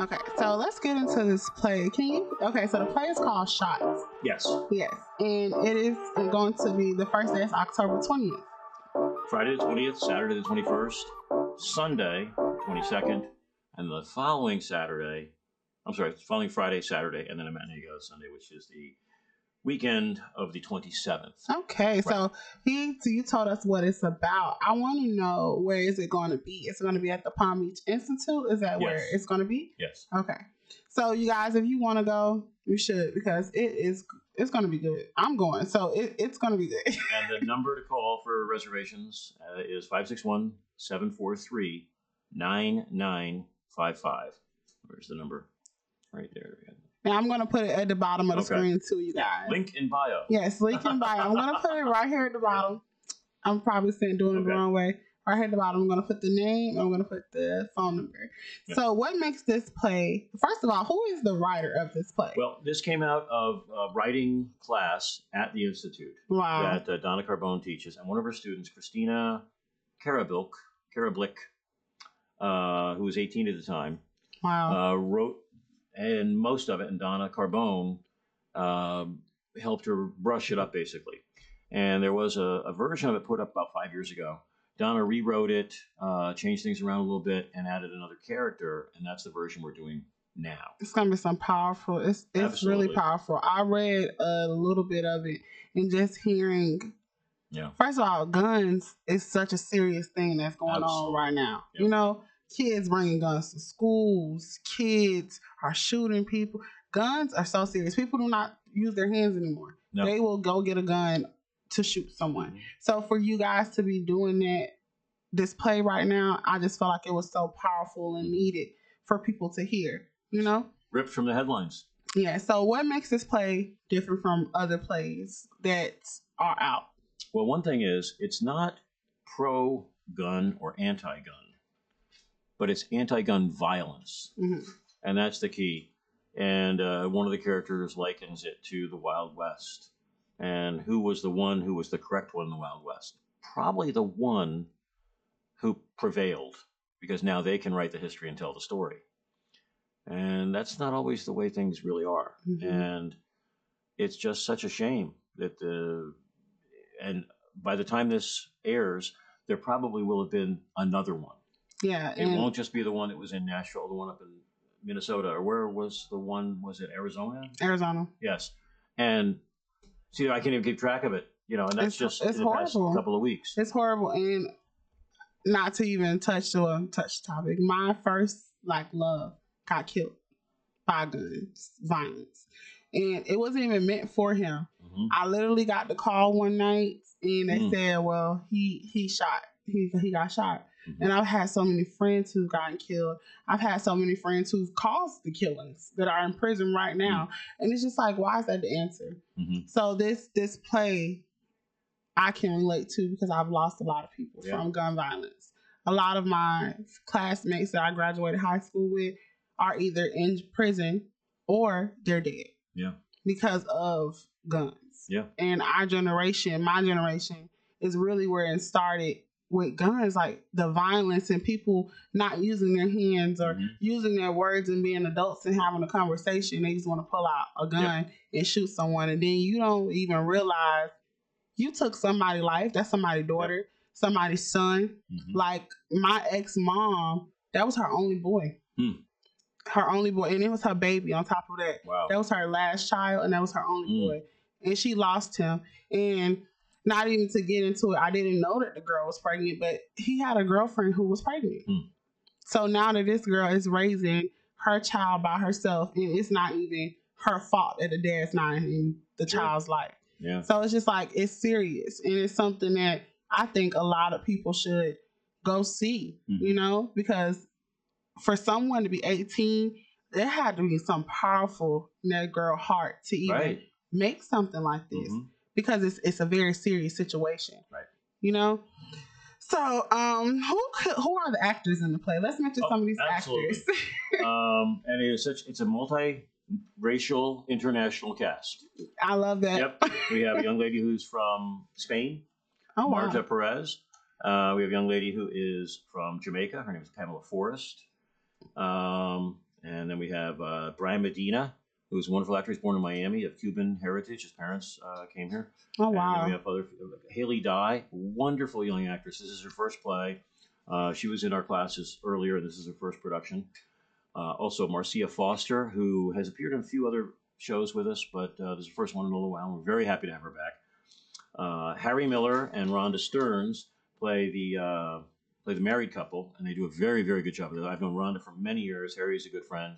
Okay, so let's get into this play. Can you? Okay, so the play is called Shots. Yes. Yes, and it is going to be the first day is October twentieth. Friday the 20th, Saturday the 21st, Sunday 22nd, and the following Saturday, I'm sorry, following Friday, Saturday, and then a matinee goes Sunday, which is the weekend of the 27th. Okay, so he, so you told us what it's about. I want to know where is it going to be? It's going to be at the Palm Beach Institute. Is that where it's going to be? Yes. Okay. So you guys, if you want to go, you should because it is it's going to be good. I'm going, so it, it's going to be good. And the number to call for reservations uh, is 561 743 9955. Where's the number? Right there. And I'm going to put it at the bottom of the Okay. screen too, you guys. Link in bio. Yes, link in bio. I'm going to put it right here at the bottom. I'm probably saying doing it the wrong way. Right here at the bottom, I'm going to put the name. I'm going to put the phone number. Yeah. So, what makes this play? First of all, who is the writer of this play? Well, this came out of a writing class at the Institute. wow. that uh, Donna Carbone teaches, and one of her students, Christina Karabilk, Karablick, uh, who was 18 at the time, wow. uh, wrote and most of it, and Donna Carbone uh, helped her brush it up basically. And there was a, a version of it put up about five years ago. Donna rewrote it, uh, changed things around a little bit, and added another character, and that's the version we're doing now. it's gonna be some powerful. It's it's Absolutely. really powerful. I read a little bit of it and just hearing. Yeah. First of all, guns is such a serious thing that's going on right now. Yep. You know, kids bringing guns to schools. Kids are shooting people. Guns are so serious. People do not use their hands anymore. No. They will go get a gun to shoot someone. Mhm. So for you guys to be doing that this play right now, I just felt like it was so powerful and needed for people to hear. You know? Ripped from the headlines. Yeah. So what makes this play different from other plays that are out? Well, one thing is, it's not pro gun or anti gun, but it's anti gun violence. Mhm. And that's the key. And uh, one of the characters likens it to the Wild West. And who was the one who was the correct one in the Wild West? Probably the one who prevailed, because now they can write the history and tell the story. And that's not always the way things really are. Mhm. And it's just such a shame that the and by the time this airs, there probably will have been another one. Yeah. It And won't just be the one that was in Nashville, the one up in Minnesota, or where was the one? Was it Arizona? Arizona. Yes. And see, I can't even keep track of it. You know, and that's It's- just it's in the past horrible. couple of weeks. It's horrible and not to even touch the touch topic. My first like love got killed by guns, violence. And it wasn't even meant for him. Mhm. I literally got the call one night and they Mm. said, Well, he he shot. He he got shot. Mhm. And I've had so many friends who've gotten killed. I've had so many friends who've caused the killings that are in prison right now. And it's just like, why is that the answer? Mhm. So this this play I can relate to because I've lost a lot of people Yeah. from gun violence. A lot of my classmates that I graduated high school with are either in prison or they're dead Yeah. because of guns. Yeah. And our generation, my generation, is really where it started with guns, like the violence and people not using their hands or Mhm. using their words and being adults and having a conversation. They just want to pull out a gun and shoot someone. And then you don't even realize you took somebody's life. That's somebody's daughter, somebody's son. Mhm. Like my ex mom, that was her only boy. Hmm. Her only boy. And it was her baby on top of that. Wow. That was her last child, and that was her only Mm. boy. And she lost him. And not even to get into it, I didn't know that the girl was pregnant, but he had a girlfriend who was pregnant. Mm. So now that this girl is raising her child by herself, and it's not even her fault that the dad's not in the child's life. Yeah. So it's just like it's serious, and it's something that I think a lot of people should go see. Mhm. You know, because for someone to be 18, there had to be some powerful in that girl heart to even Right. make something like this Mhm. Because it's it's a very serious situation. Right. You know. So, um, who could, who are the actors in the play? Let's mention Oh, some of these absolutely. actors. um, and it is such. It's a multi-racial international cast. I love that. Yep. We have a young lady who's from Spain, Oh wow. Marta Perez. Uh, we have a young lady who is from Jamaica. Her name is Pamela Forrest. Um, And then we have uh, Brian Medina, who's a wonderful actor. He's born in Miami of Cuban heritage. His parents uh, came here. Oh And wow. we have other Haley Dye, wonderful young actress. This is her first play. Uh, she was in our classes earlier. and This is her first production. Uh, also, Marcia Foster, who has appeared in a few other shows with us, but uh, this is the first one in a little while. We're very happy to have her back. Uh, Harry Miller and Rhonda Stearns play the uh, play the married couple, and they do a very very good job. I've known Rhonda for many years. Harry is a good friend.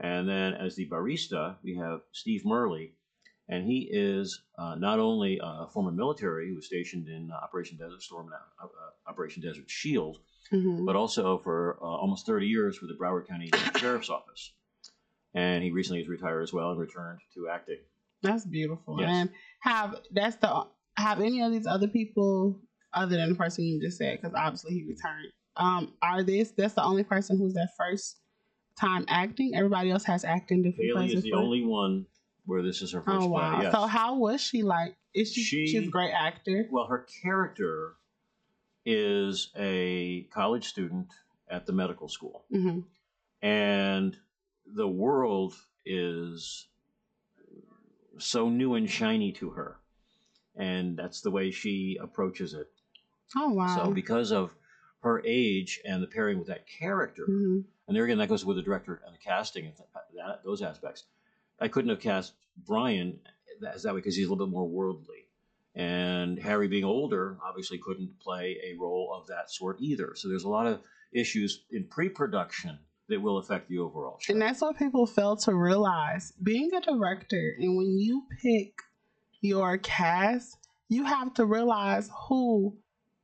And then as the barista, we have Steve Murley, and he is uh, not only a former military who was stationed in uh, Operation Desert Storm, uh, uh, Operation Desert Shield, Mhm. but also for uh, almost 30 years with the Broward County Sheriff's Office. And he recently has retired as well and returned to acting. That's beautiful. Yes. And have that's the have any of these other people other than the person you just said because obviously he returned. Um, are this that's the only person who's their first time acting? Everybody else has acted in different Haley places. is the but- only one where this is her first Oh wow! play. Yes. So how was she like? Is she, She- she's a great actor? well, her character is a college student at the medical school. hmm and the world is so new and shiny to her and that's the way she approaches it Oh wow! so because of her age and the pairing with that character. Hmm and there again that goes with the director and the casting and th- that, those aspects. I couldn't have cast brian as that way because he's a little bit more worldly. And harry being older obviously couldn't play a role of that sort either. So there's a lot of issues in pre-production that will affect the overall show. And that's what people fail to realize. Being a director, and when you pick your cast, you have to realize who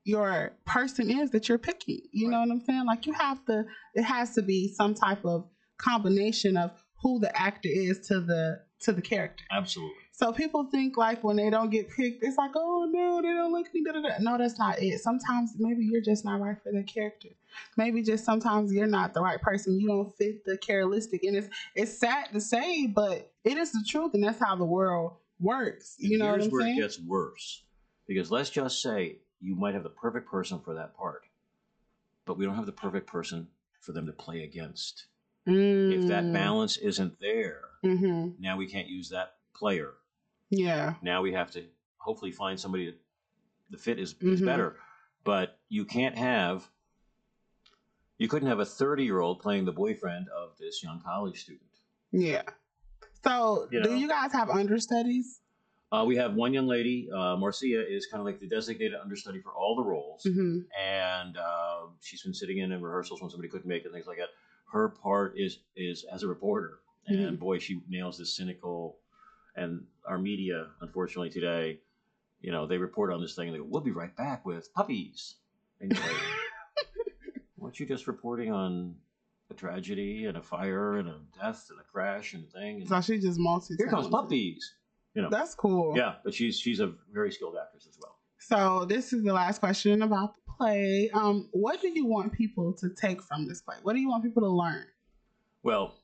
your person is that you're picking. You know what I'm saying? Like you have to. It has to be some type of combination of who the actor is to the to the character. absolutely So people think like when they don't get picked, it's like, oh no, they don't like me. Da, da, da. No, that's not it. Sometimes maybe you're just not right for the character. Maybe just sometimes you're not the right person. You don't fit the characteristic, and it's it's sad to say, but it is the truth, and that's how the world works. You And know what here's I'm where saying? it gets worse because let's just say you might have the perfect person for that part but we don't have the perfect person for them to play against if that balance isn't there hmm now we can't use that player Yeah. now we have to hopefully find somebody that the fit is, is Mhm. better but you can't have you couldn't have a 30 year old playing the boyfriend of this young college student Yeah. So, You do you guys have understudies? Uh, we have one young lady uh, marcia is kind of like the designated understudy for all the roles. Hmm and uh, she's been sitting in in rehearsals when somebody couldn't make it and things like that. Her part is is as a reporter. And Mhm. boy she nails this cynical and our media unfortunately today you know they report on this thing and they go we'll be right back with puppies. And you're like weren't you just reporting on a tragedy and a fire and a death and a crash and a thing? And So she just multi. here comes puppies you know That's cool. yeah but she's she's a very skilled actress as well So this is the last question about the play. Um, what do you want people to take from this play? What do you want people to learn? Well,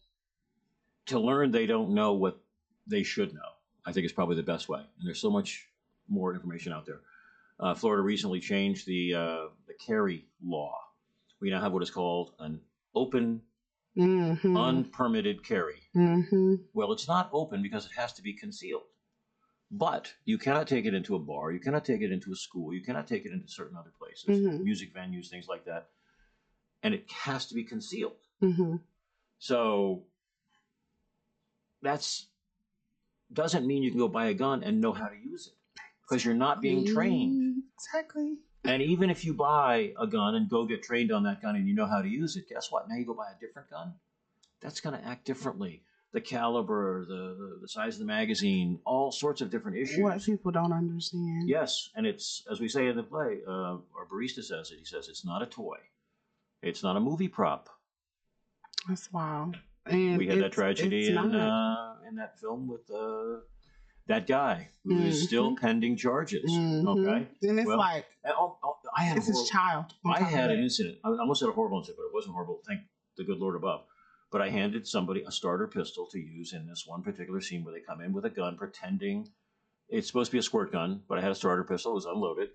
to learn they don't know what they should know, I think is probably the best way. And there's so much more information out there. Uh, Florida recently changed the uh, the carry law. We now have what is called an open, Mm-hmm. unpermitted carry. mm-hmm. Well, it's not open because it has to be concealed. But you cannot take it into a bar. You cannot take it into a school. You cannot take it into certain other places, Mhm. music venues, things like that. And it has to be concealed. Mm-hmm. So that's doesn't mean you can go buy a gun and know how to use it because you're not being trained. Exactly. And even if you buy a gun and go get trained on that gun and you know how to use it, guess what? Now you go buy a different gun. That's going to act differently. The caliber, the, the size of the magazine, all sorts of different issues. What people don't understand. Yes, and it's as we say in the play. Uh, our barista says it. He says it's not a toy. It's not a movie prop. That's wild. And we had that tragedy in uh, in that film with uh, that guy who is Mhm. still pending charges. Mhm. Okay, And it's Well, like And, oh, oh, I had a it's child. I had an incident. I almost had a horrible incident, but it wasn't horrible. Thank the good Lord above. But I handed somebody a starter pistol to use in this one particular scene where they come in with a gun, pretending it's supposed to be a squirt gun, but I had a starter pistol. It was unloaded,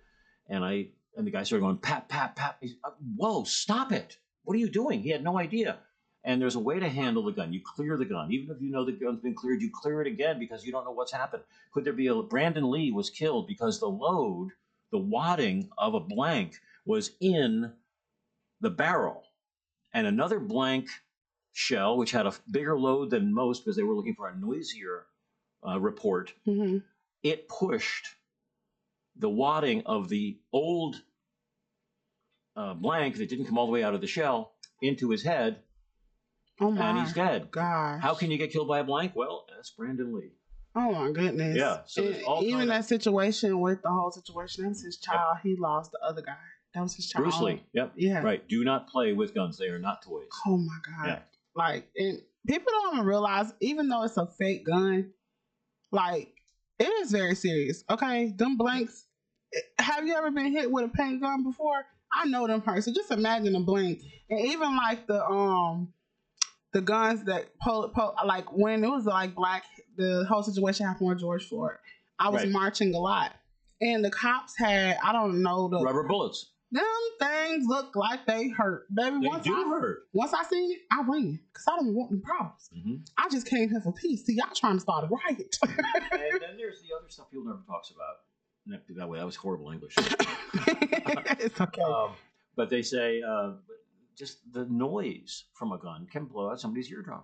and I and the guy started going pat pat pat. He's, uh, Whoa! Stop it! What are you doing? He had no idea. And there's a way to handle the gun. You clear the gun, even if you know the gun's been cleared. You clear it again because you don't know what's happened. Could there be a Brandon Lee was killed because the load, the wadding of a blank was in the barrel, and another blank shell, which had a bigger load than most because they were looking for a noisier uh, report, hmm it pushed the wadding of the old uh, blank that didn't come all the way out of the shell into his head, Oh my and he's dead. gosh. How can you get killed by a blank? Well, that's Brandon Lee. Oh my goodness. Yeah, so all even kind of- that situation with the whole situation, that was his child. He lost the other guy. That was his child. Bruce Lee. Yep. Yeah. Right. Do not play with guns. They are not toys. Oh my god. Yeah. Like, and people don't even realize, even though it's a fake gun, like it is very serious. Okay, them blanks. eh, Have you ever been hit with a paint gun before? I know them hurt. So just imagine a blank, and even like the um the guns that pull, pull like when it was like black, the whole situation happened with George Floyd. I was Right. marching a lot, and the cops had I don't know the Rubber bullets. Them things look like they hurt, baby. They once do I, hurt. once I seen it, I ran because I don't want any problems. hmm I just came here for peace. See, y'all trying to start a riot. and then there's the other stuff people never talks about. That that way, that was horrible English. it's okay. um, but they say uh, just the noise from a gun can blow out somebody's eardrum.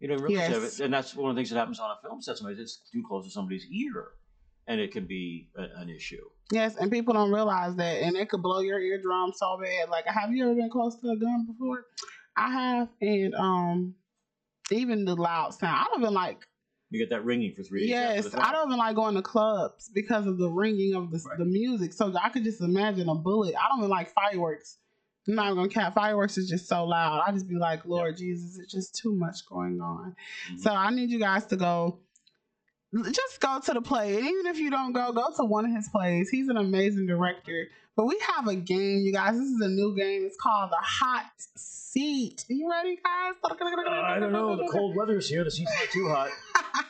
You don't realize Yes. and that's one of the things that happens on a film set. Sometimes it's too close to somebody's ear, and it can be a, an issue. yes, and people don't realize that, and it could blow your eardrum so bad. Like, have you ever been close to a gun before? I have, and um, even the loud sound. I don't even like. You get that ringing for three. Yes. I don't even like going to clubs because of the ringing of the Right. the music. So I could just imagine a bullet. I don't even like fireworks. I'm not gonna count. Fireworks is just so loud. I just be like, Lord Jesus, it's just too much going on. Mhm. So I need you guys to go. Just go to the play. And even if you don't go, go to one of his plays. He's an amazing director. But we have a game, you guys. This is a new game. It's called the Hot Seat. Are you ready, guys? Uh, I don't know. The cold weather's here. The seat's not too hot.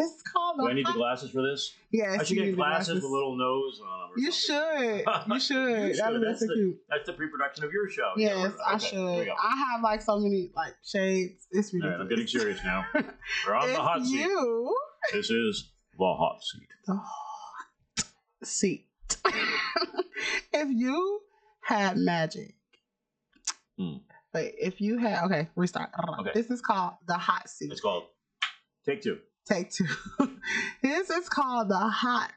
It's called the Do I need the glasses for this? Yes, I should you get need the glasses with a little nose on them. You should. You should. You should. That's so the- cute. That's the pre-production of your show. Yes, Yeah, I okay, we should. I have like so many like shades. It's ridiculous. right, I'm getting serious now. We're on the hot seat. you This is the hot seat. the hot seat. if you had magic. Wait, if you had okay, restart. Okay. This is called the hot seat. It's called Take Two. Take two. this is called the hot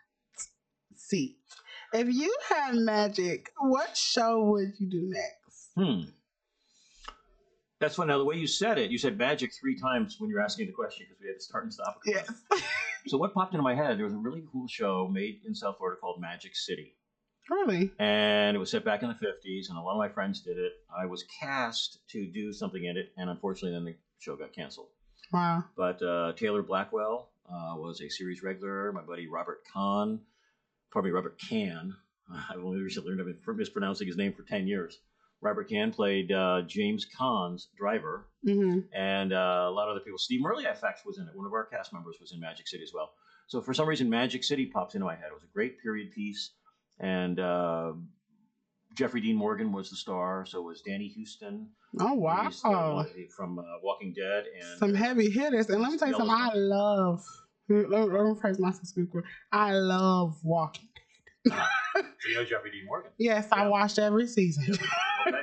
seat. If you had magic, what show would you do next? Hmm. That's funny. Now, the way you said it, you said magic three times when you were asking the question because we had to start and stop. Yes. So, what popped into my head? There was a really cool show made in South Florida called Magic City. really? And it was set back in the 50s, and a lot of my friends did it. I was cast to do something in it, and unfortunately, then the show got canceled. Wow. But uh, Taylor Blackwell uh, was a series regular. My buddy Robert Kahn, pardon me, Robert Can. I've only recently learned I've been mispronouncing his name for 10 years. Robert Can played uh, James Caan's driver, hmm and uh, a lot of other people. Steve Merliafax was in it. One of our cast members was in Magic City as well. So for some reason, Magic City pops into my head. It was a great period piece, and uh, Jeffrey Dean Morgan was the star. So was Danny Huston. Oh wow. Uh, from uh, Walking Dead, and Some heavy hitters. And let me tell you something, I love let me, let me phrase myself. I love walking. you know Jeffrey Dean Morgan. Yes, I watched every season. Okay.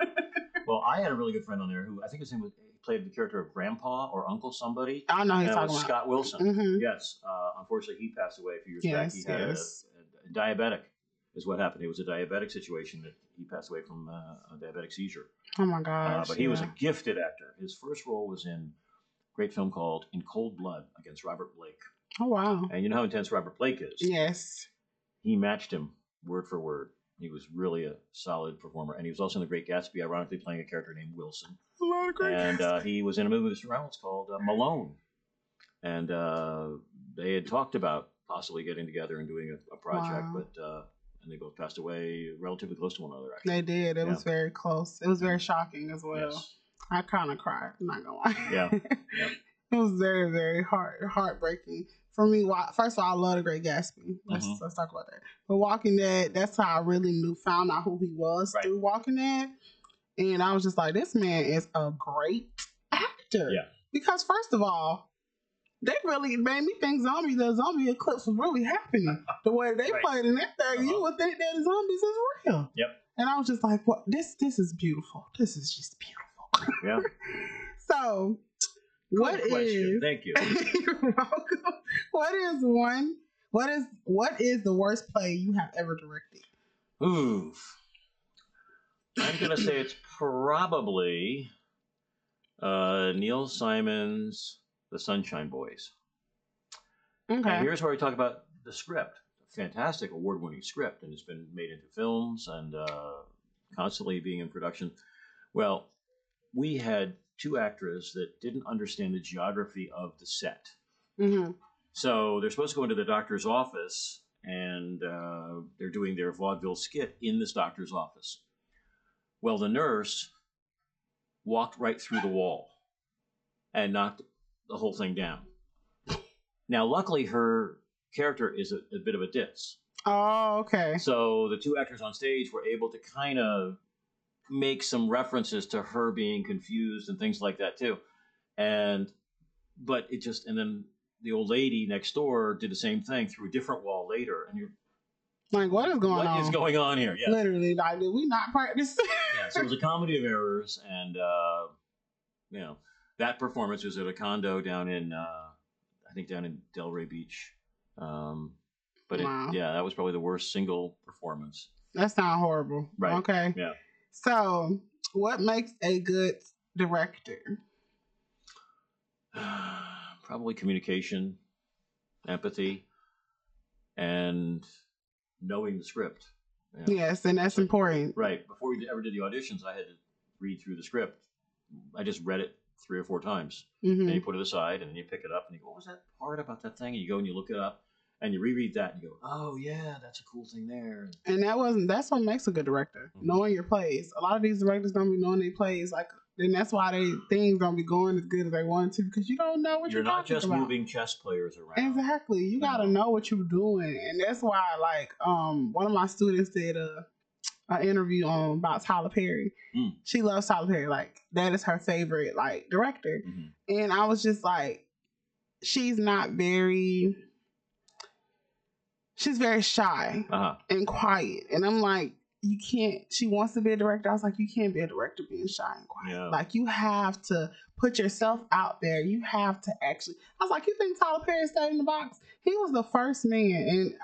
well, I had a really good friend on there who I think his name was he played the character of Grandpa or Uncle somebody. I know he's talking about. Scott Wilson. hmm Yes, uh, unfortunately, he passed away a few years back. Yes, He had a- yes. a, diabetic, is what happened. It was a diabetic situation that he passed away from uh, a diabetic seizure. Oh my Uh, gosh. but he was a gifted actor. His first role was in a great film called In Cold Blood against Robert Blake. Oh wow. And you know how intense Robert Blake is. Yes. He matched him word for word. He was really a solid performer. And he was also in The Great Gatsby, ironically playing a character named Wilson. A lot of great and uh, he was in a movie with Mr. Reynolds called uh, Malone, and uh, they had talked about possibly getting together and doing a, a project, Wow. but uh, and they both passed away relatively close to one another. Actually, they did. It Yeah. was very close. It was very shocking as well. yes, I kind of cried. I'm not gonna lie. Yeah, yeah. it was very, very heart heartbreaking for me. First of all, I love the Great Gatsby. Let's Mhm. let's talk about that. But Walking Dead, that's how I really knew, found out who he was Right. through Walking Dead, and I was just like, this man is a great actor. Yeah. Because first of all, they really made me think zombie the zombie eclipse was really happening. The way they Right. played in that thing, you Uh-huh. would think that zombies is real. Yep. And I was just like, what this this is beautiful. This is just beautiful. Yeah. So what question. is Thank you. You're welcome. What is one what is what is the worst play you have ever directed? Oof. I'm gonna say it's probably uh, Neil Simon's The Sunshine Boys. Okay. And here's where we talk about the script. Fantastic award-winning script, and it's been made into films and uh, constantly being in production. Well, we had two actors that didn't understand the geography of the set. hmm So they're supposed to go into the doctor's office, and uh, they're doing their vaudeville skit in this doctor's office. Well, the nurse walked right through the wall and knocked the whole thing down. Now, luckily, her character is a, a bit of a ditz. Oh, okay. So the two actors on stage were able to kind of make some references to her being confused and things like that too. And but it just and then the old lady next door did the same thing through a different wall later. And you're Like what is going what on? is going on here? Yeah. Literally, like did we not practice? yeah. So it was a comedy of errors and uh you know, that performance was at a condo down in uh I think down in Delray Beach. Um but it, Wow. yeah, that was probably the worst single performance. That's not horrible. Right. Okay. Yeah. So, what makes a good director? probably communication, empathy, and knowing the script. Yeah. Yes, and that's important. Right. Before we ever did the auditions, I had to read through the script. I just read it three or four times. hmm And you put it aside and then you pick it up and you go, What was that part about that thing? And you go and you look it up and you reread that and you go, Oh, yeah, that's a cool thing there. And that wasn't. That's what makes a good director. Mhm. Knowing your plays. A lot of these directors don't be knowing their plays. Like, then that's why they things don't be going as good as they want to because you don't know what You're you're, not just about. moving chess players around. Exactly. You gotta Mhm. know what you're doing, and that's why, like, um, one of my students did a, a interview on about Tyler Perry. Mm. She loves Tyler Perry. Like, that is her favorite like director. Mhm. And I was just like, she's not very. She's very shy Uh-huh. and quiet, and I'm like, you can't. She wants to be a director. I was like, you can't be a director being shy and quiet. Yeah. Like, you have to put yourself out there. You have to actually. I was like, you think Tyler Perry stayed in the box? He was the first man, and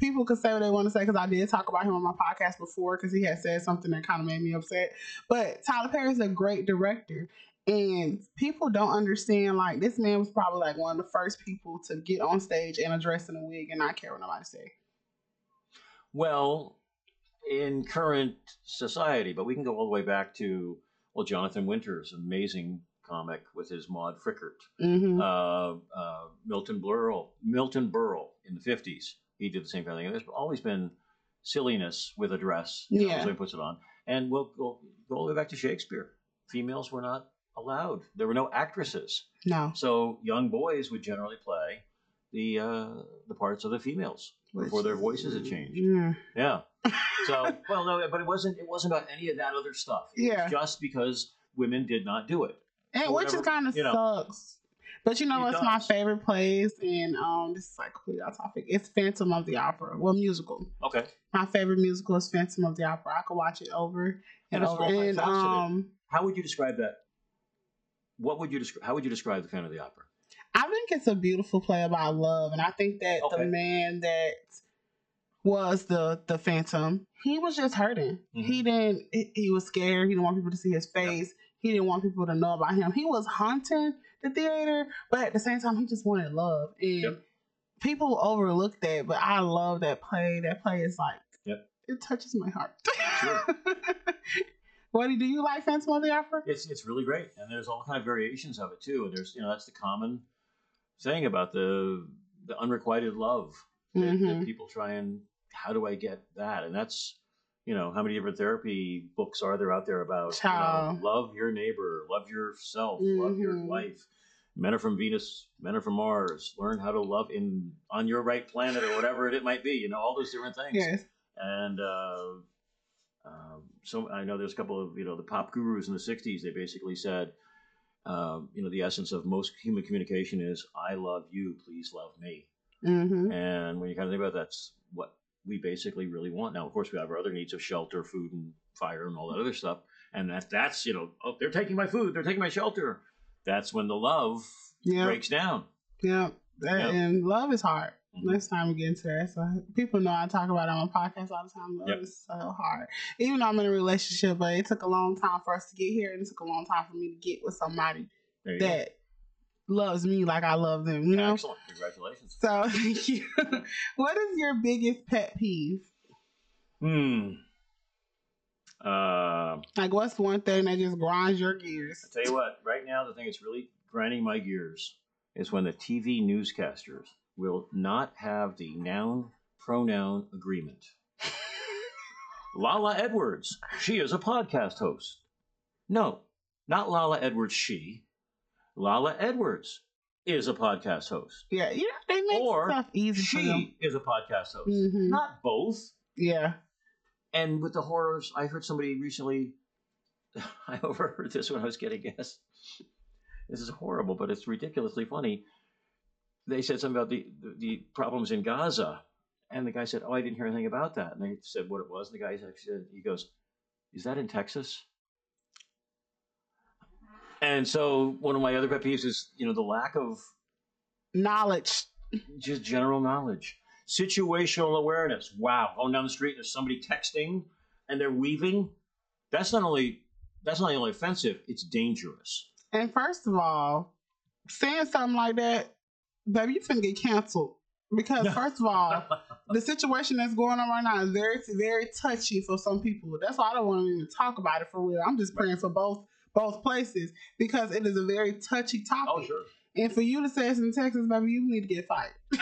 people could say what they want to say because I did talk about him on my podcast before because he had said something that kind of made me upset. But Tyler Perry is a great director. And people don't understand, like, this man was probably like one of the first people to get on stage and address in a wig and not care what nobody say. Well, in current society, but we can go all the way back to well, Jonathan Winters, amazing comic with his Maude Frickert. Mm-hmm. Uh, uh, Milton Berle, Milton Berle in the fifties, he did the same kind of thing. There's always been silliness with a dress. you know, Yeah. so he puts it on, and we'll go, go all the way back to Shakespeare. Females were not allowed. There were no actresses, no. so young boys would generally play the uh, the parts of the females before their voices had changed. Yeah. Yeah. So, well, no, but it wasn't. It wasn't about any of that other stuff. It Yeah. was just because women did not do it. And Or which is kind of you know. sucks. But you know It what's my favorite plays? And um, this is like completely off topic. It's Phantom of the Opera. Well, musical. Okay. My favorite musical is Phantom of the Opera. I could watch it over and And over. And um, How would you describe that? What would you describe? How would you describe the Phantom of the Opera? I think it's a beautiful play about love, and I think that Okay. the man that was the the Phantom, he was just hurting. Mhm. He didn't. He, was scared. He didn't want people to see his face. He didn't want people to know about him. He was haunting the theater, but at the same time, he just wanted love. And Yep. people overlook that, but I love that play. That play is like, Yep. it touches my heart. Sure. what do you like, Phantom of the Opera? It's it's really great, and there's all kind of variations of it too. And there's you know that's the common thing about the the unrequited love that, that Mhm. people try and how do I get that? And that's you know how many different therapy books are there out there about you know, love your neighbor, love yourself, love your Mhm. wife. Men are from Venus, men are from Mars. Learn how to love in on your right planet or whatever it might be. You know all those different things. Yes. and uh, um, so I know there's a couple of you know the pop gurus in the '60s. They basically said uh, you know, the essence of most human communication is "I love you, please love me." Mm-hmm. And when you kind of think about it, that's what we basically really want. Now, of course, we have our other needs of shelter, food, and fire, and all that other stuff. And that that's you know, oh, they're taking my food, they're taking my shelter. That's when the love Yeah. breaks down. Yeah. That- Yep. And love is hard. Next time we get into that. So people know I talk about it on my podcast all the time. Love Yep. is so hard. Even though I'm in a relationship, but it took a long time for us to get here and it took a long time for me to get with somebody you go. that loves me like I love them, you know? Excellent. Congratulations. So thank you. what is your biggest pet peeve? Hmm. Uh, Like what's one thing that just grinds your gears? I tell you what, right now the thing that's really grinding my gears is when the TV newscasters will not have the noun pronoun agreement. Lala Edwards, she is a podcast host. No, not Lala Edwards, she. Lala Edwards is a podcast host. Yeah, you know, they make Or stuff easy. She is a podcast host. Mhm. Not both. Yeah. And with the horrors, I heard somebody recently. I overheard this when I was getting gas. This is horrible, but it's ridiculously funny. They said something about the, the, the problems in Gaza, and the guy said, "Oh, I didn't hear anything about that." And they said what it was. And the guy said, "He goes, is that in Texas?" And so one of my other pet peeves is, you know, the lack of Knowledge. just general knowledge, situational awareness. Wow, going down the street, and there's somebody texting and they're weaving. That's not only that's not only offensive; it's dangerous. And first of all, saying something like that, baby, you finna get canceled. Because first of all, the situation that's going on right now is very, very touchy for some people. That's why I don't want to even talk about it for real. I'm just praying for both both places because it is a very touchy oh, topic. oh, sure. And for you to say it's in Texas, baby, you need to get fired.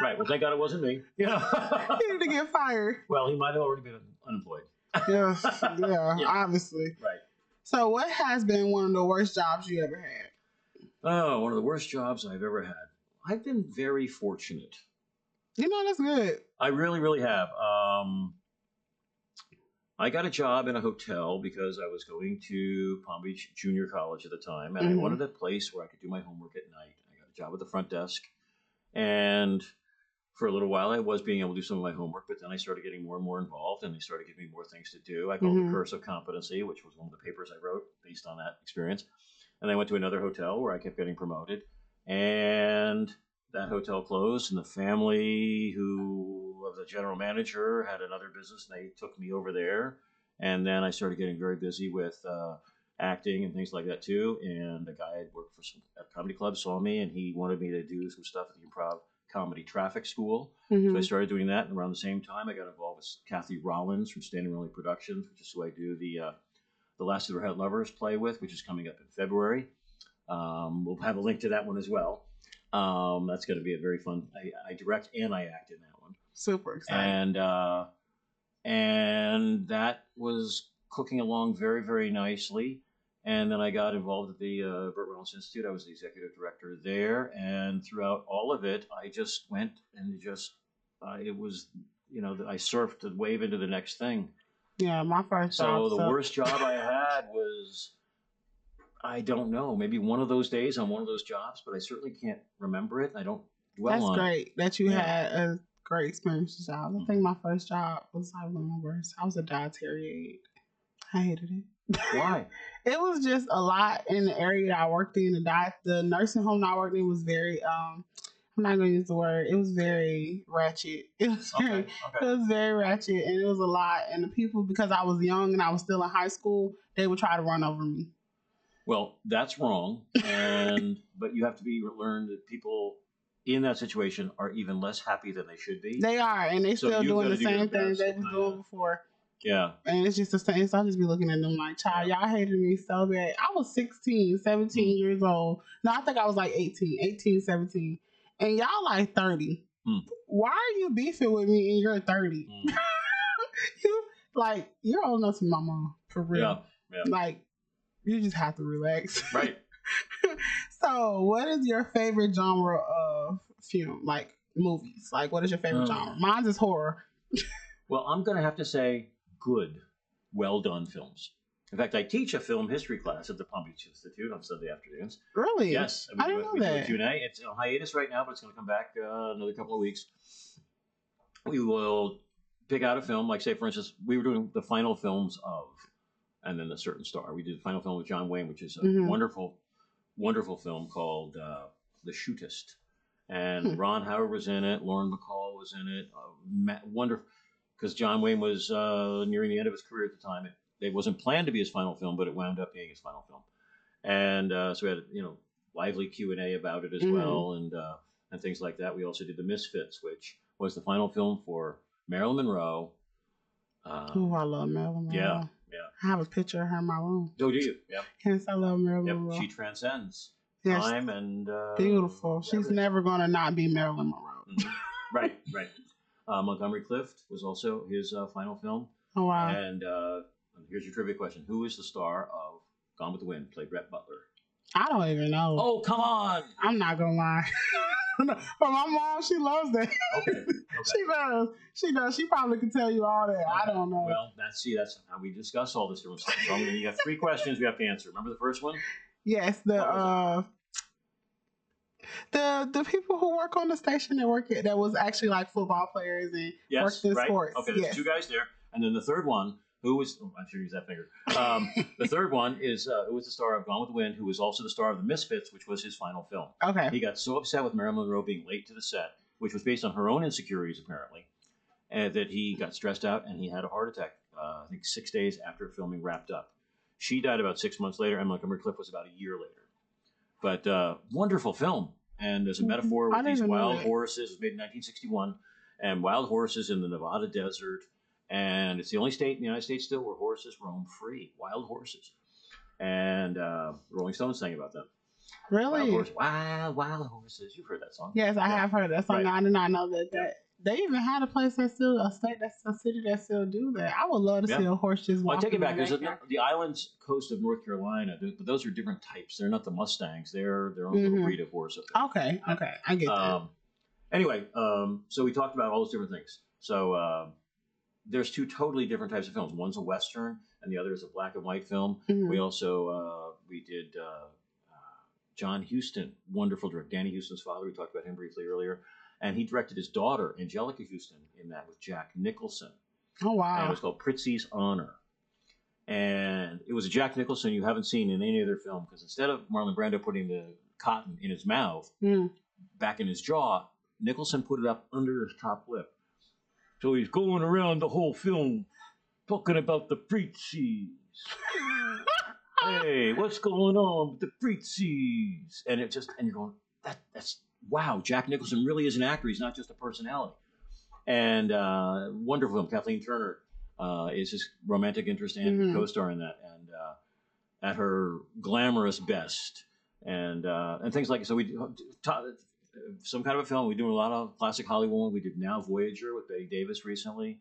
Right. Well, thank God it wasn't me. Yeah. you need to get fired. well, he might have already been unemployed. Yeah, yeah, Yeah. obviously. Right. So, what has been one of the worst jobs you ever had? Oh, one of the worst jobs I've ever had. I've been very fortunate. You know, that's good. I really, really have. Um, I got a job in a hotel because I was going to Palm Beach Junior College at the time, and Mhm. I wanted a place where I could do my homework at night. I got a job at the front desk, and for a little while I was being able to do some of my homework, but then I started getting more and more involved, and they started giving me more things to do. I called Mhm. the Curse of Competency, which was one of the papers I wrote based on that experience. And I went to another hotel where I kept getting promoted, and that hotel closed, and the family who of the general manager had another business, and they took me over there. And then I started getting very busy with uh, acting and things like that too. And a guy had worked for some at a comedy club saw me, and he wanted me to do some stuff at the Improv Comedy Traffic School. Mhm. So I started doing that, and around the same time, I got involved with Kathy Rollins from Standing Rolling Productions, which is who I do the uh, the Last of the Red Lovers play with, which is coming up in February. Um, we'll have a link to that one as well. Um, that's going to be a very fun. I, I direct and I act in that one, Super excited. and uh, and that was cooking along very very nicely. And then I got involved at the uh, Burt Reynolds Institute. I was the executive director there, and throughout all of it, I just went and just uh, it was you know I surfed the wave into the next thing. yeah, my first So job. the worst job I had was, I don't know, maybe one of those days on one of those jobs, but I certainly can't remember it. I don't dwell That's on it. great that you Yeah. had a great experience with job. I think my first job was like one of my worst. I was a dietary aide. I hated it. Why? It was just a lot in the area that I worked in. The diet, the nursing home that I worked in was very. um I'm not going to use the word. It was very ratchet. It was very. Okay. It was very ratchet, and it was a lot. And the people, because I was young and I was still in high school, they would try to run over me. Well, that's wrong, and but you have to be learn that people in that situation are even less happy than they should be. They are, and they So still doing the do same thing they was doing before. yeah. And it's just the same. So I just be looking at them like, child, y'all hated me so bad. I was 16, 17 Mm. years old. No, I think I was like 18, 18, 17. And y'all like 30. Mm. Why are you beefing with me and you're 30? Mm. you like you're old enough to my mom, for real. Yeah. Yeah. Like you just have to relax. Right. so what is your favorite genre of film? Like movies? Like what is your favorite Um, genre? Mine's is horror. Well, I'm going to have to say good, well done films. In fact, I teach a film history class at the Palm Beach Institute on Sunday afternoons. Really? Yes, I we didn't do, know we that. Q&A. It's on hiatus right now, but it's going to come back uh, another couple of weeks. We will pick out a film, like say, for instance, we were doing the final films of, and then a certain star. We did the final film with John Wayne, which is a Mhm. wonderful, wonderful film called uh, The Shootist. And Hmm. Ron Howard was in it. Lauren Bacall was in it. Uh, ma- wonderful, because John Wayne was uh, nearing the end of his career at the time. It, it wasn't planned to be his final film, but it wound up being his final film. And uh, so we had, you know, lively Q and A about it as Mhm. well, and uh, and things like that. We also did The Misfits, which was the final film for Marilyn Monroe. Uh, Oh, I love Marilyn Monroe. Yeah. I have a picture of her in my room. oh, do you? Yeah. Yes, I love Marilyn Yep. Monroe. She transcends yes, time and uh, beautiful. She's everything. never gonna not be Marilyn Monroe. Mhm. right, right. Uh, Montgomery Clift was also his uh, final film. Oh wow. And uh, here's your trivia question: Who is the star of Gone with the Wind? Played Rhett Butler. I don't even know. Oh, come on! I'm not gonna lie. but my mom, she loves that. Okay. she does. She does. She probably can tell you all that. I don't know. Well, that's see, that's how we discuss all this different stuff. So gonna, you have three questions we have to answer. Remember the first one? yes, the uh the the people who work on the station that work at that was actually like football players and Yes, worked in right. sports. Okay, there's yes. two guys there, and then the third one, who was oh, I should use that finger. Um, the third one is uh, who was the star of Gone with the Wind, who was also the star of The Misfits, which was his final film. Okay. He got so upset with Marilyn Monroe being late to the set, which was based on her own insecurities apparently, and that he got stressed out and he had a heart attack. Uh, I think six days after filming wrapped up. She died about six months later, and Montgomery Clift was about a year later. But uh, wonderful film, and there's a Mhm. metaphor with these wild horses. It was made in 1961, and wild horses in the Nevada desert, and it's the only state in the United States still where horses roam free, wild horses. And uh, Rolling Stones sang about them. Wild Really? horses, wild, wild horses. You've heard that song. Yes, I Yeah. have heard that song. Right. I did not know that that they even had a place that still a state that's a city that still do that. I would love to see Yeah. a horse just Well, I take it back. There's the a, the islands coast of North Carolina, but those are different types. They're not the Mustangs. They're their own little Mhm. breed of horse up there. Okay, okay, I get that. Um, anyway, um, so we talked about all those different things. So uh, there's two totally different types of films. One's a western, and the other is a black and white film. Mhm. We also uh, we did uh, uh, John Huston, wonderful director, Danny Huston's father. We talked about him briefly earlier, and he directed his daughter Anjelica Huston in that with Jack Nicholson oh and it was called Prizzi's Honor. And it was a Jack Nicholson you haven't seen in any other film because instead of Marlon Brando putting the cotton in his mouth, Mm. back in his jaw, Nicholson put it up under his top lip. So he's going around the whole film talking about the Prizzis. hey, what's going on with the Prizzis? And it just, and you're going, that, that's, wow, Jack Nicholson really is an actor. He's not just a personality. And uh, wonderful film. Kathleen Turner uh, is his romantic interest and Mhm. co-star in that, and uh, at her glamorous best, and uh, and things like so. We ta- some kind of a film. We do a lot of classic Hollywood. We did Now Voyager with Bette Davis recently,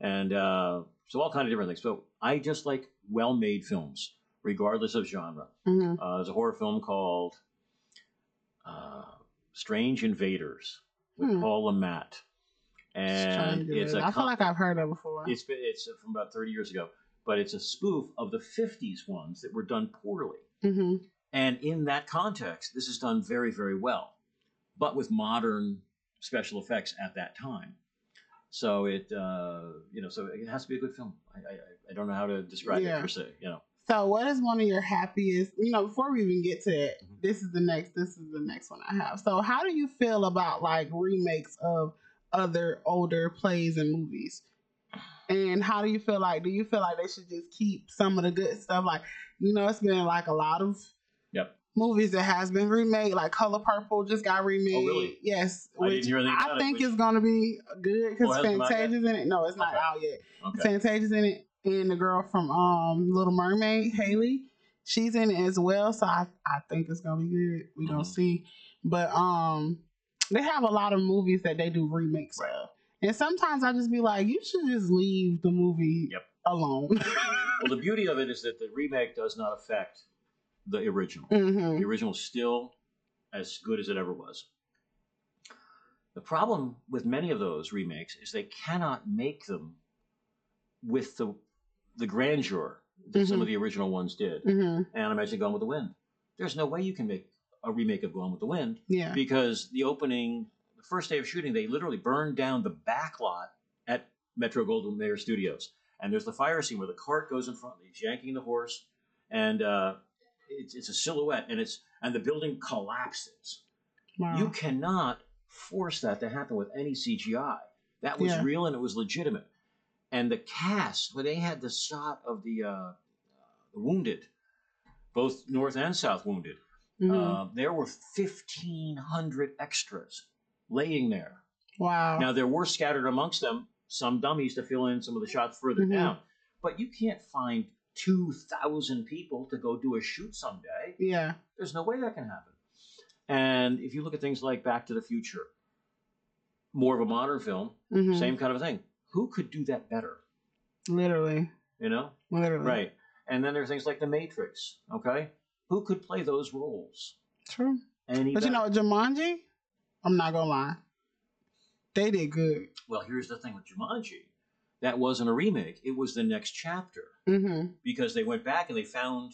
and uh, so all kind of different things. So I just like well-made films, regardless of genre. Mhm. Uh, there's a horror film called uh, Strange Invaders with Hmm. Paul Le Mat, and Strange it's a I feel com- like I've heard that before. it's been- it's from about 30 years ago, but it's a spoof of the 50s ones that were done poorly. hmm And in that context, this is done very, very well, but with modern special effects at that time. So it, uh, you know, so it has to be a good film. I, I, I don't know how to describe Yeah. it per se. You know, So, what is one of your happiest? You know, before we even get to it, Mhm. this is the next. This is the next one I have. So, how do you feel about like remakes of other older plays and movies? And how do you feel like? Do you feel like they should just keep some of the good stuff? Like, you know, it's been like a lot of Yep. Movies that has been remade. Like Color Purple just got remade. Oh, really? Yes, I didn't which hear I it, think which- is going to be good Oh, because it hasn't come out yet? Fantasia's in it. No, it's not Okay. out yet. okay. Fantasia's in it, and the girl from um Little Mermaid, Haley, she's in it as well. So I, I think it's gonna be good. We gonna Mhm. see. But um they have a lot of movies that they do remakes Right. of. And sometimes I just be like, you should just leave the movie Yep. alone. Well, the beauty of it is that the remake does not affect the original. hmm The original is still as good as it ever was. The problem with many of those remakes is they cannot make them with the the grandeur that some Mhm. of the original ones did. hmm And I mentioned Gone with the Wind. There's no way you can make a remake of Gone with the Wind Yeah. because the opening, the first day of shooting, they literally burned down the back lot at Metro Goldwyn Mayer Studios. And there's the fire scene where the cart goes in front, he's yanking the horse, and uh, it's, it's a silhouette, and it's and the building collapses. Wow. You cannot force that to happen with any CGI. That was Yeah. real and it was legitimate. And the cast, when they had the shot of the uh, the wounded, both North and South wounded, Mhm. uh, there were 1,500 extras laying there. wow. Now, there were scattered amongst them some dummies to fill in some of the shots further Mhm. down, but you can't find 2,000 people to go do a shoot someday. yeah. There's no way that can happen. And if you look at things like Back to the Future, more of a modern film, hmm same kind of a thing. Who could do that better? Literally. You know? Literally. Right. And then there are things like The Matrix, okay? Who could play those roles? True. Any But you know, Jumanji, I'm not gonna lie. They did good. Well, here's the thing with Jumanji. That wasn't a remake. It was the next chapter hmm because they went back and they found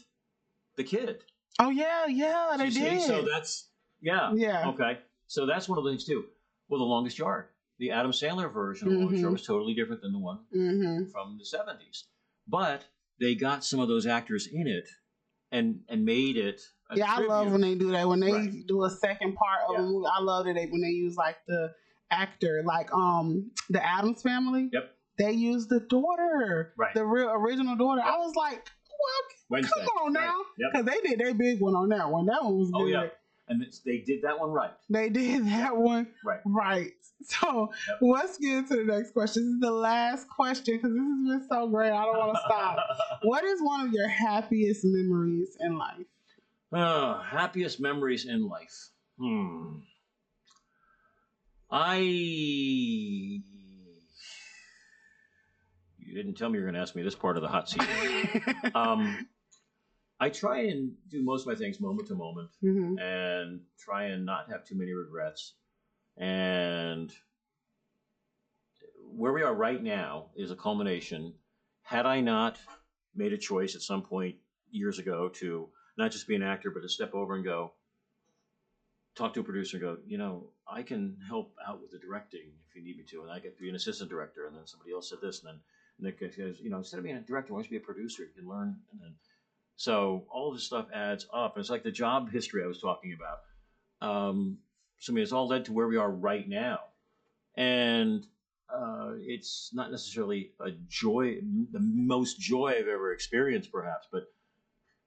the kid. Oh yeah, yeah, they You see? did. So that's yeah. yeah. Okay. So that's one of the things too. Well, the longest yard, the Adam Sandler version of Longest Mhm. Yard was totally different than the one hmm from the 70s. But they got some of those actors in it and and made it. A Yeah, I love when they do that. When they Right. do a second part of Yeah. a movie, I love that they when they use like the actor, like um the Addams family. Yep. They used the daughter, Right. the real original daughter. I was like, what? Come on Right. now, Yep. because they did their big one on that one. That one was good. Oh yeah. And they did that one right. They did that one Right. right. So Yep. let's get into the next question. This is the last question because this has been so great. I don't want to stop. what is one of your happiest memories in life? Oh, happiest memories in life. Hmm. I. You didn't tell me you were going to ask me this part of the hot seat. um, I try and do most of my things moment to moment hmm and try and not have too many regrets. And where we are right now is a culmination. Had I not made a choice at some point years ago to not just be an actor, but to step over and go, talk to a producer and go, you know, I can help out with the directing if you need me to, and I get to be an assistant director, and then somebody else said this, and then Nick says, you know, instead of being a director, why don't you be a producer? You can learn, and then so all of this stuff adds up. It's like the job history I was talking about. Um, so I mean, it's all led to where we are right now, and uh, it's not necessarily a joy, the most joy I've ever experienced, perhaps, but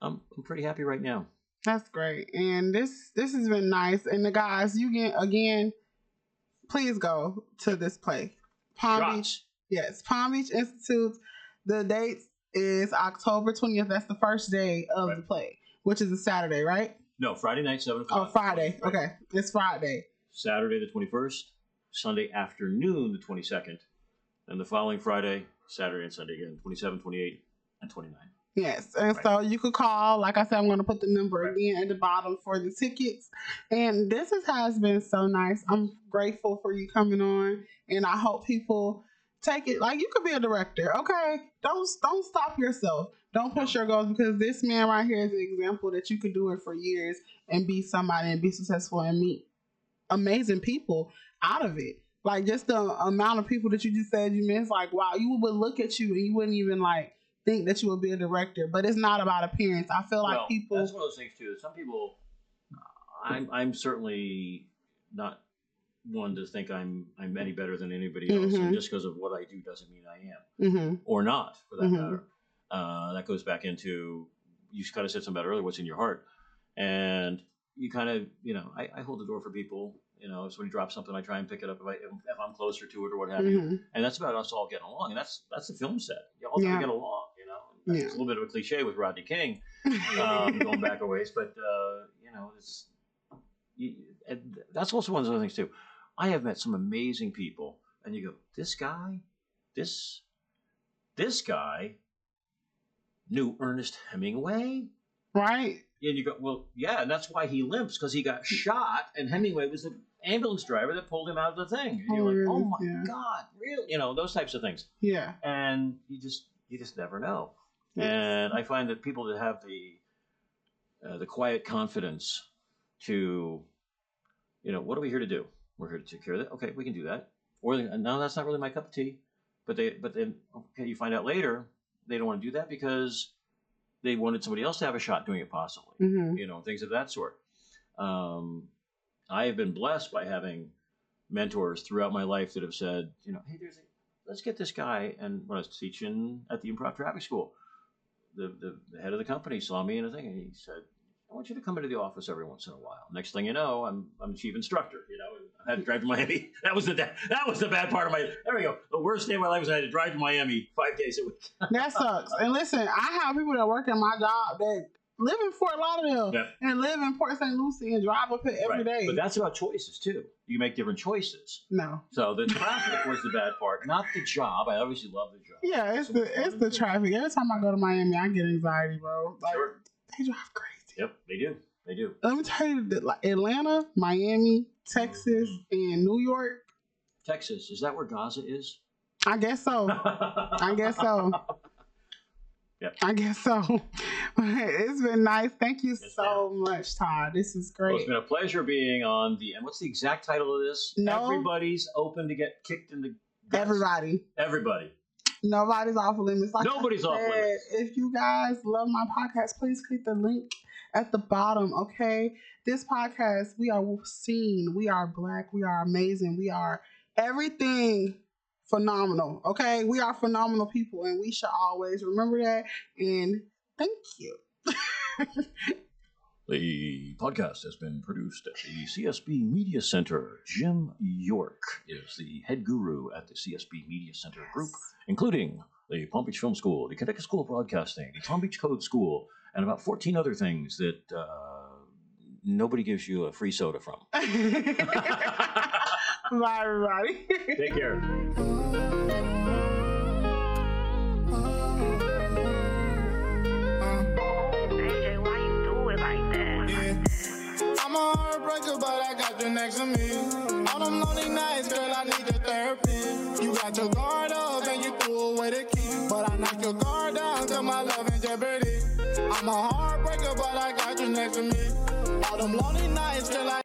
I'm, I'm pretty happy right now. That's great. And this this has been nice. And the guys, you get again, please go to this play. Palm Beach. Yes, Palm Beach Institute. The date is October 20th. That's the first day of Right. the play, which is a Saturday, right? No, Friday night, seven oh, o'clock. Oh, Friday. Right. Okay. It's Friday. Saturday the twenty first, Sunday afternoon the twenty second, and the following Friday, Saturday and Sunday again, 27, 28, and twenty nine. Yes, and Right. so you could call. Like I said, I'm going to put the number Right. again at the bottom for the tickets. And this has been so nice. I'm grateful for you coming on, and I hope people take it. Like you could be a director, okay? Don't don't stop yourself. Don't push your goals because this man right here is an example that you could do it for years and be somebody and be successful and meet amazing people out of it. Like just the amount of people that you just said you missed. Like wow, you would look at you and you wouldn't even like think that you would be a director, but it's not about appearance. I feel like well, people. That's one of those things too. Some people, I'm I'm certainly not one to think I'm I'm any better than anybody else, Mhm. and just because of what I do doesn't mean I am hmm or not, for that Mhm. matter. Uh, that goes back into you kind of said something about earlier. What's in your heart, and you kind of you know I, I hold the door for people. You know, if somebody drops something, I try and pick it up if, I, if I'm closer to it or what have you. hmm And that's about us all getting along, and that's that's the film set. You all Yeah. get along. You know, That's Yeah. a little bit of a cliche with Rodney King um, going back a ways, but uh, you know, it's you, that's also one of the other things too. I have met some amazing people, and you go, this guy, this, this guy knew Ernest Hemingway, right? and you go, well, yeah, and that's why he limps because he got shot, and Hemingway was the ambulance driver that pulled him out of the thing. And Oh, you're like, oh my Yeah. god, really? You know, those types of things, Yeah. and you just you just never know. And I find that people that have the uh, the quiet confidence to, you know, what are we here to do? We're here to take care of that. Okay, we can do that. Or no, that's not really my cup of tea. But they, but then, okay, you find out later they don't want to do that because they wanted somebody else to have a shot doing it, possibly. Mhm. You know, things of that sort. Um, I have been blessed by having mentors throughout my life that have said, you know, hey, there's a, let's get this guy. And when I was teaching at the improv traffic school, the, the, the head of the company saw me in a thing and he said, I want you to come into the office every once in a while. Next thing you know, I'm I'm the chief instructor. You know, I had to drive to Miami. That was the that, that was the bad part of my. There we go. The worst day of my life was I had to drive to Miami five days a week. That sucks. And listen, I have people that work in my job that live in Fort Lauderdale Yeah. and live in Port St. Lucie and drive up here every Right. day. But that's about choices too. You make different choices. no. So the traffic was the bad part, not the job. I obviously love the job. Yeah, it's the it's the traffic. Every time I go to Miami, I get anxiety, bro. Like Sure. they drive crazy. Yep, they do. They do. Let me tell you that Atlanta, Miami, Texas, Mm-hmm. and New York. Texas, is that where Gaza is? I guess so. I guess so. Yep. I guess so. it's been nice. Thank you Yes, so much, Todd. This is Well, great. it's been a pleasure being on the. And what's the exact title of this? No. Everybody's open to get kicked in the. guts. Everybody. Everybody. Nobody's off limits. Like Nobody's off said, limits. If you guys love my podcast, please click the link at the bottom. Okay, this podcast we are seen. We are black. We are amazing. We are everything phenomenal. Okay, we are phenomenal people, and we should always remember that. And thank you. The podcast has been produced at the CSB Media Center. Jim York is the head guru at the CSB Media Center group, including the Palm Beach Film School, the Connecticut School of Broadcasting, the Palm Beach Code School, and about 14 other things that uh, nobody gives you a free soda from. Bye, everybody. Take care. heartbreaker, but I got you next to me. All them lonely nights, girl, I need your therapy. You got your guard up and you threw away the key. But I knock your guard down to my love in jeopardy. I'm a heartbreaker, but I got you next to me. All them lonely nights, girl, I